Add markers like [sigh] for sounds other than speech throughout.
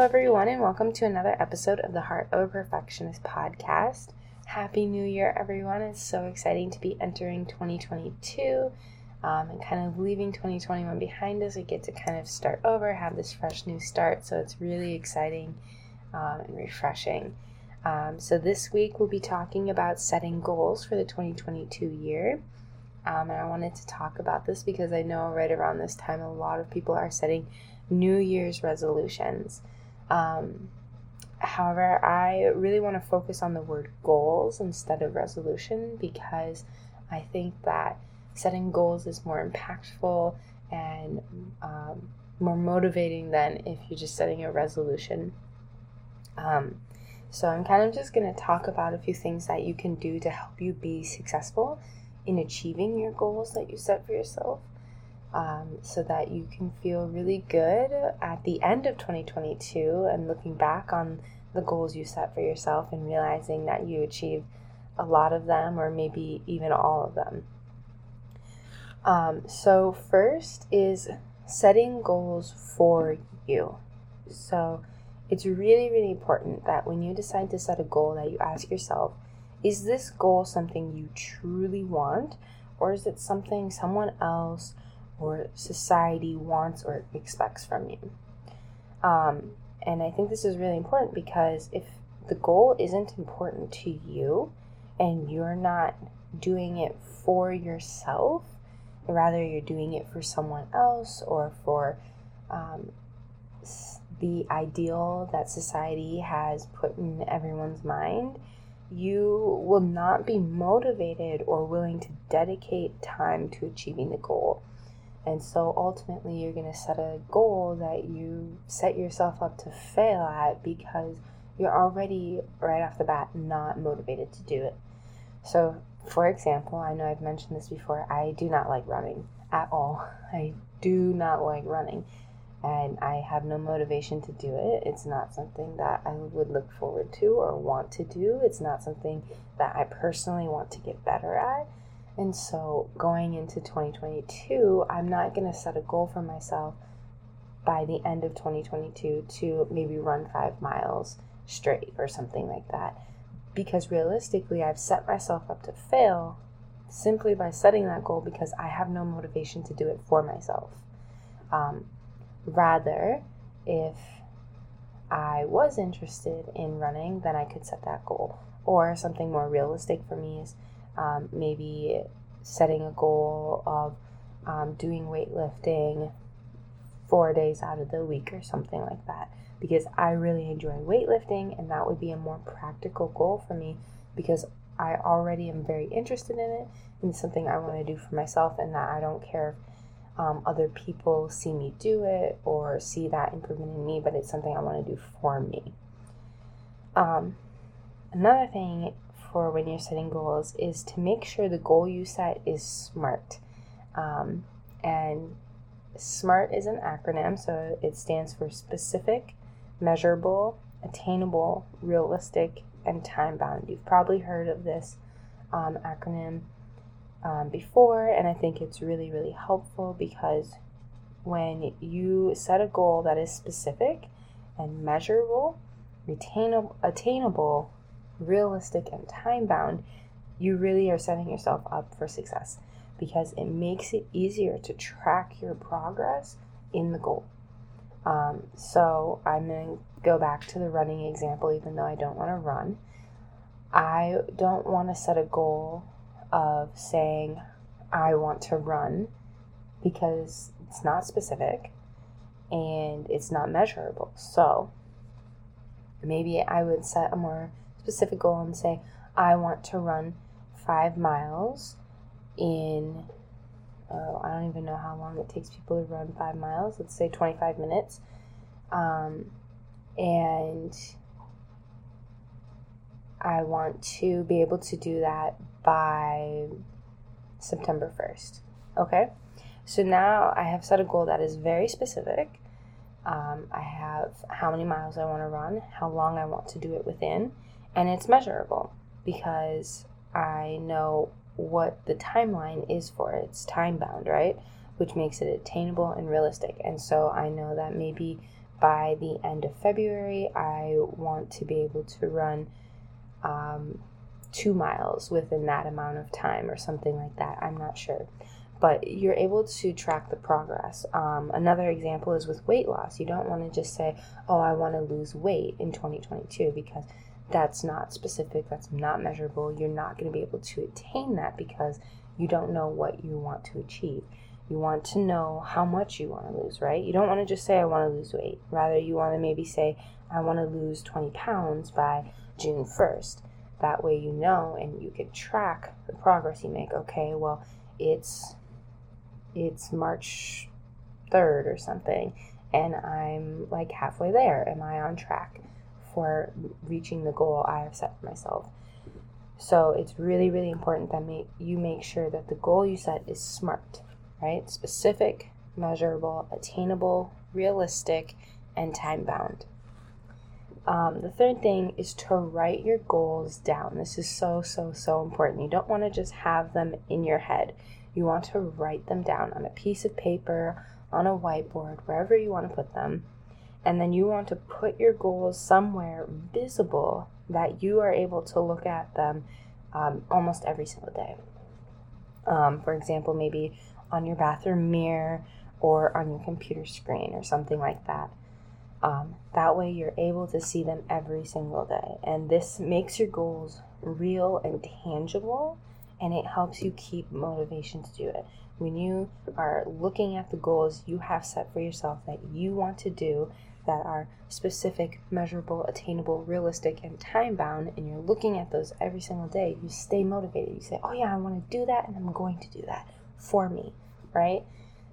Hello, everyone, and welcome to another episode of the Heart of a Perfectionist podcast. Happy New Year, everyone! It's so exciting to be entering 2022 um, and kind of leaving 2021 behind us. We get to kind of start over, have this fresh new start, so it's really exciting um, and refreshing. Um, so, this week we'll be talking about setting goals for the 2022 year. Um, and I wanted to talk about this because I know right around this time a lot of people are setting New Year's resolutions. Um, however, I really want to focus on the word goals instead of resolution because I think that setting goals is more impactful and um, more motivating than if you're just setting a resolution. Um, so, I'm kind of just going to talk about a few things that you can do to help you be successful in achieving your goals that you set for yourself um, so that you can feel really good at the end of 2022 and looking back on the goals you set for yourself and realizing that you achieved a lot of them or maybe even all of them. Um, so, first is setting goals for you. So, it's really, really important that when you decide to set a goal that you ask yourself, is this goal something you truly want or is it something someone else or society wants or expects from you. Um, and I think this is really important because if the goal isn't important to you and you're not doing it for yourself, rather you're doing it for someone else or for um, the ideal that society has put in everyone's mind, you will not be motivated or willing to dedicate time to achieving the goal. And so ultimately, you're going to set a goal that you set yourself up to fail at because you're already, right off the bat, not motivated to do it. So, for example, I know I've mentioned this before, I do not like running at all. [laughs] I do not like running. And I have no motivation to do it. It's not something that I would look forward to or want to do. It's not something that I personally want to get better at. And so going into 2022, I'm not going to set a goal for myself by the end of 2022 to maybe run five miles straight or something like that. Because realistically, I've set myself up to fail simply by setting that goal because I have no motivation to do it for myself. Um, rather, if I was interested in running, then I could set that goal. Or something more realistic for me is um, maybe setting a goal of um, doing weightlifting four days out of the week or something like that because I really enjoy weightlifting and that would be a more practical goal for me because I already am very interested in it and something I want to do for myself and that I don't care if um, other people see me do it or see that improvement in me, but it's something I want to do for me. Um, another thing for when you're setting goals is to make sure the goal you set is SMART. Um, and SMART is an acronym, so it stands for specific, measurable, attainable, realistic, and time bound. You've probably heard of this um, acronym um, before, and I think it's really, really helpful because when you set a goal that is specific and measurable, retainable, attainable, realistic and time bound, you really are setting yourself up for success because it makes it easier to track your progress in the goal. Um, so I'm going to go back to the running example, even though I don't want to run. I don't want to set a goal of saying, I want to run because it's not specific and it's not measurable. So maybe I would set a more specific goal and say, I want to run five miles in, oh, I don't even know how long it takes people to run five miles. Let's say 25 minutes. Um, and I want to be able to do that by September 1st. Okay? So now I have set a goal that is very specific. Um, I have how many miles I want to run, how long I want to do it within, and it's measurable because I know what the timeline is for it. It's time bound, right? Which makes it attainable and realistic. And so I know that maybe by the end of February, I want to be able to run um, two miles within that amount of time or something like that. I'm not sure. But you're able to track the progress. Um, another example is with weight loss. You don't want to just say, oh, I want to lose weight in 2022 because that's not specific, that's not measurable. You're not going to be able to attain that because you don't know what you want to achieve. You want to know how much you want to lose, right? You don't want to just say, I want to lose weight. Rather, you want to maybe say, I want to lose 20 pounds by June 1st. That way, you know and you can track the progress you make. Okay, well, it's it's March 3rd or something, and I'm like halfway there. Am I on track for reaching the goal I have set for myself? So it's really, really important that you make sure that the goal you set is smart right? Specific, measurable, attainable, realistic, and time bound. Um, the third thing is to write your goals down. This is so, so, so important. You don't want to just have them in your head. You want to write them down on a piece of paper, on a whiteboard, wherever you want to put them. And then you want to put your goals somewhere visible that you are able to look at them um, almost every single day. Um, for example, maybe on your bathroom mirror or on your computer screen or something like that. Um, that way, you're able to see them every single day. And this makes your goals real and tangible, and it helps you keep motivation to do it. When you are looking at the goals you have set for yourself that you want to do, that are specific, measurable, attainable, realistic, and time bound, and you're looking at those every single day, you stay motivated. You say, Oh, yeah, I want to do that, and I'm going to do that for me, right?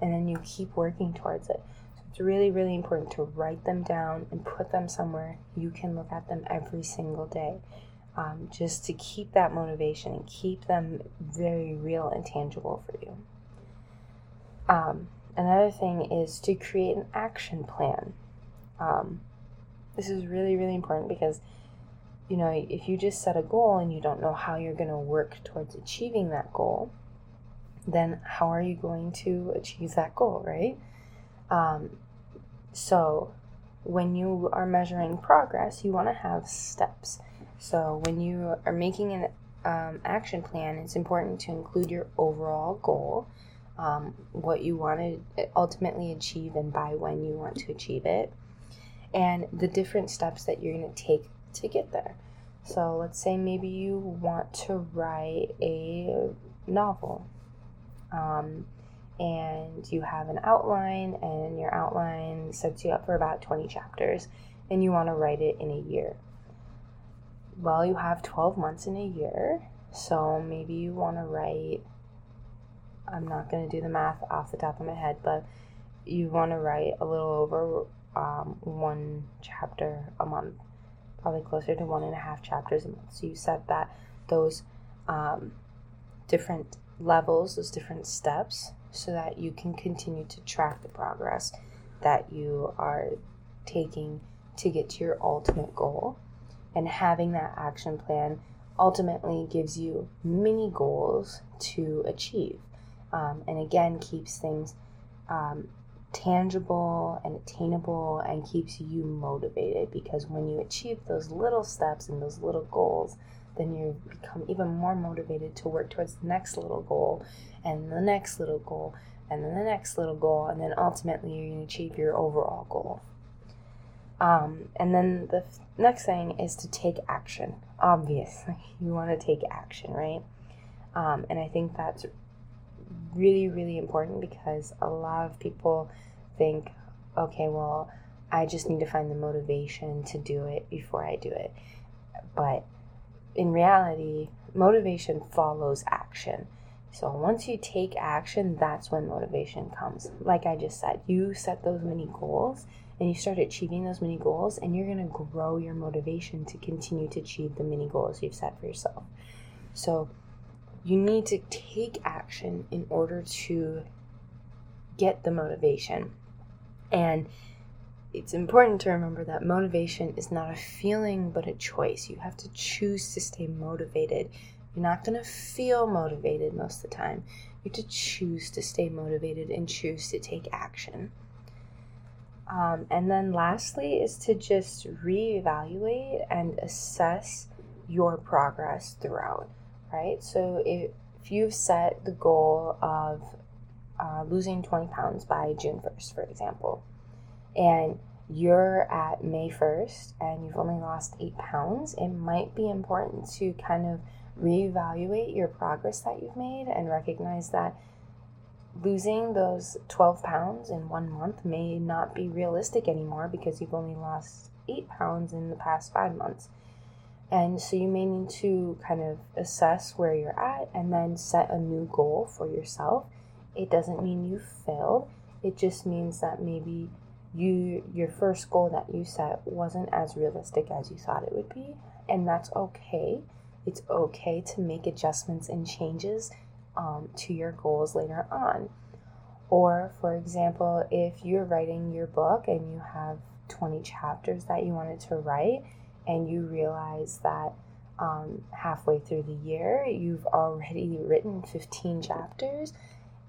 And then you keep working towards it. So it's really, really important to write them down and put them somewhere you can look at them every single day. Um, just to keep that motivation and keep them very real and tangible for you. Um, another thing is to create an action plan. Um, this is really, really important because, you know, if you just set a goal and you don't know how you're going to work towards achieving that goal, then how are you going to achieve that goal, right? Um, so, when you are measuring progress, you want to have steps. So, when you are making an um, action plan, it's important to include your overall goal, um, what you want to ultimately achieve, and by when you want to achieve it, and the different steps that you're going to take to get there. So, let's say maybe you want to write a novel um, and you have an outline, and your outline sets you up for about 20 chapters, and you want to write it in a year. Well, you have 12 months in a year, so maybe you want to write. I'm not going to do the math off the top of my head, but you want to write a little over um, one chapter a month, probably closer to one and a half chapters a month. So you set that those um, different levels, those different steps, so that you can continue to track the progress that you are taking to get to your ultimate goal. And having that action plan ultimately gives you mini goals to achieve. Um, and again, keeps things um, tangible and attainable and keeps you motivated because when you achieve those little steps and those little goals, then you become even more motivated to work towards the next little goal and the next little goal and then the next little goal and then ultimately to achieve your overall goal. Um, and then the f- next thing is to take action. Obviously [laughs] you want to take action right? Um, and i think that's really really important because a lot of people think okay well i just need to find the motivation to do it before i do it but in reality, motivation follows action. So once you take action, that's when motivation comes. Like I just said, you set those mini goals and you start achieving those mini goals, and you're going to grow your motivation to continue to achieve the mini goals you've set for yourself. So you need to take action in order to get the motivation. And it's important to remember that motivation is not a feeling but a choice. You have to choose to stay motivated. You're not going to feel motivated most of the time. You have to choose to stay motivated and choose to take action. Um, and then lastly is to just reevaluate and assess your progress throughout, right? So if, if you've set the goal of uh, losing 20 pounds by June 1st, for example, and you're at May 1st and you've only lost eight pounds, it might be important to kind of reevaluate your progress that you've made and recognize that losing those 12 pounds in one month may not be realistic anymore because you've only lost eight pounds in the past five months. And so you may need to kind of assess where you're at and then set a new goal for yourself. It doesn't mean you failed, it just means that maybe you your first goal that you set wasn't as realistic as you thought it would be, and that's okay. It's okay to make adjustments and changes um, to your goals later on. Or, for example, if you're writing your book and you have 20 chapters that you wanted to write, and you realize that um, halfway through the year you've already written 15 chapters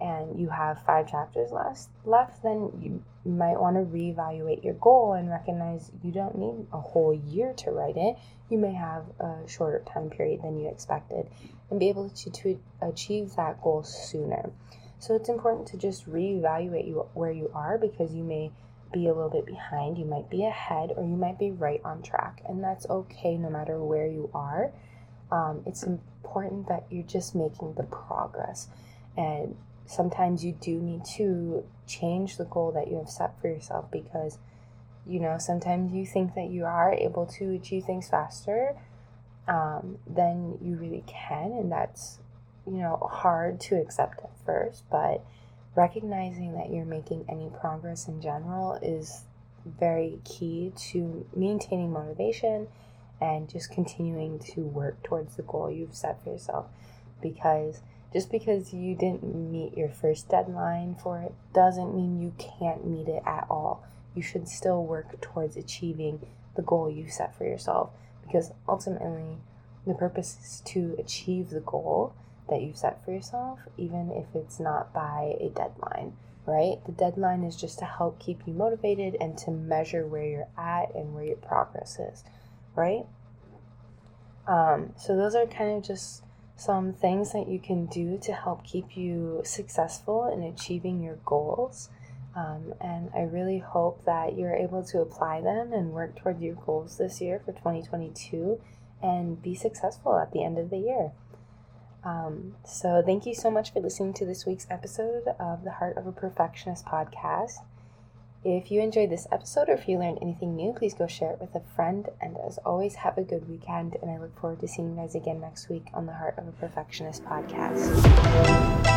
and you have five chapters left, left then you might want to reevaluate your goal and recognize you don't need a whole year to write it. You may have a shorter time period than you expected and be able to, to achieve that goal sooner. So it's important to just reevaluate you where you are because you may be a little bit behind, you might be ahead, or you might be right on track, and that's okay no matter where you are. Um, it's important that you're just making the progress, and sometimes you do need to change the goal that you have set for yourself because you know sometimes you think that you are able to achieve things faster um, than you really can, and that's you know hard to accept at first, but recognizing that you're making any progress in general is very key to maintaining motivation and just continuing to work towards the goal you've set for yourself. Because just because you didn't meet your first deadline for it doesn't mean you can't meet it at all. You should still work towards achieving the goal you set for yourself. Because ultimately the purpose is to achieve the goal that you've set for yourself, even if it's not by a deadline, right? The deadline is just to help keep you motivated and to measure where you're at and where your progress is, right? Um, so, those are kind of just some things that you can do to help keep you successful in achieving your goals. Um, and I really hope that you're able to apply them and work toward your goals this year for 2022 and be successful at the end of the year. Um, so, thank you so much for listening to this week's episode of the Heart of a Perfectionist podcast. If you enjoyed this episode or if you learned anything new, please go share it with a friend. And as always, have a good weekend. And I look forward to seeing you guys again next week on the Heart of a Perfectionist podcast.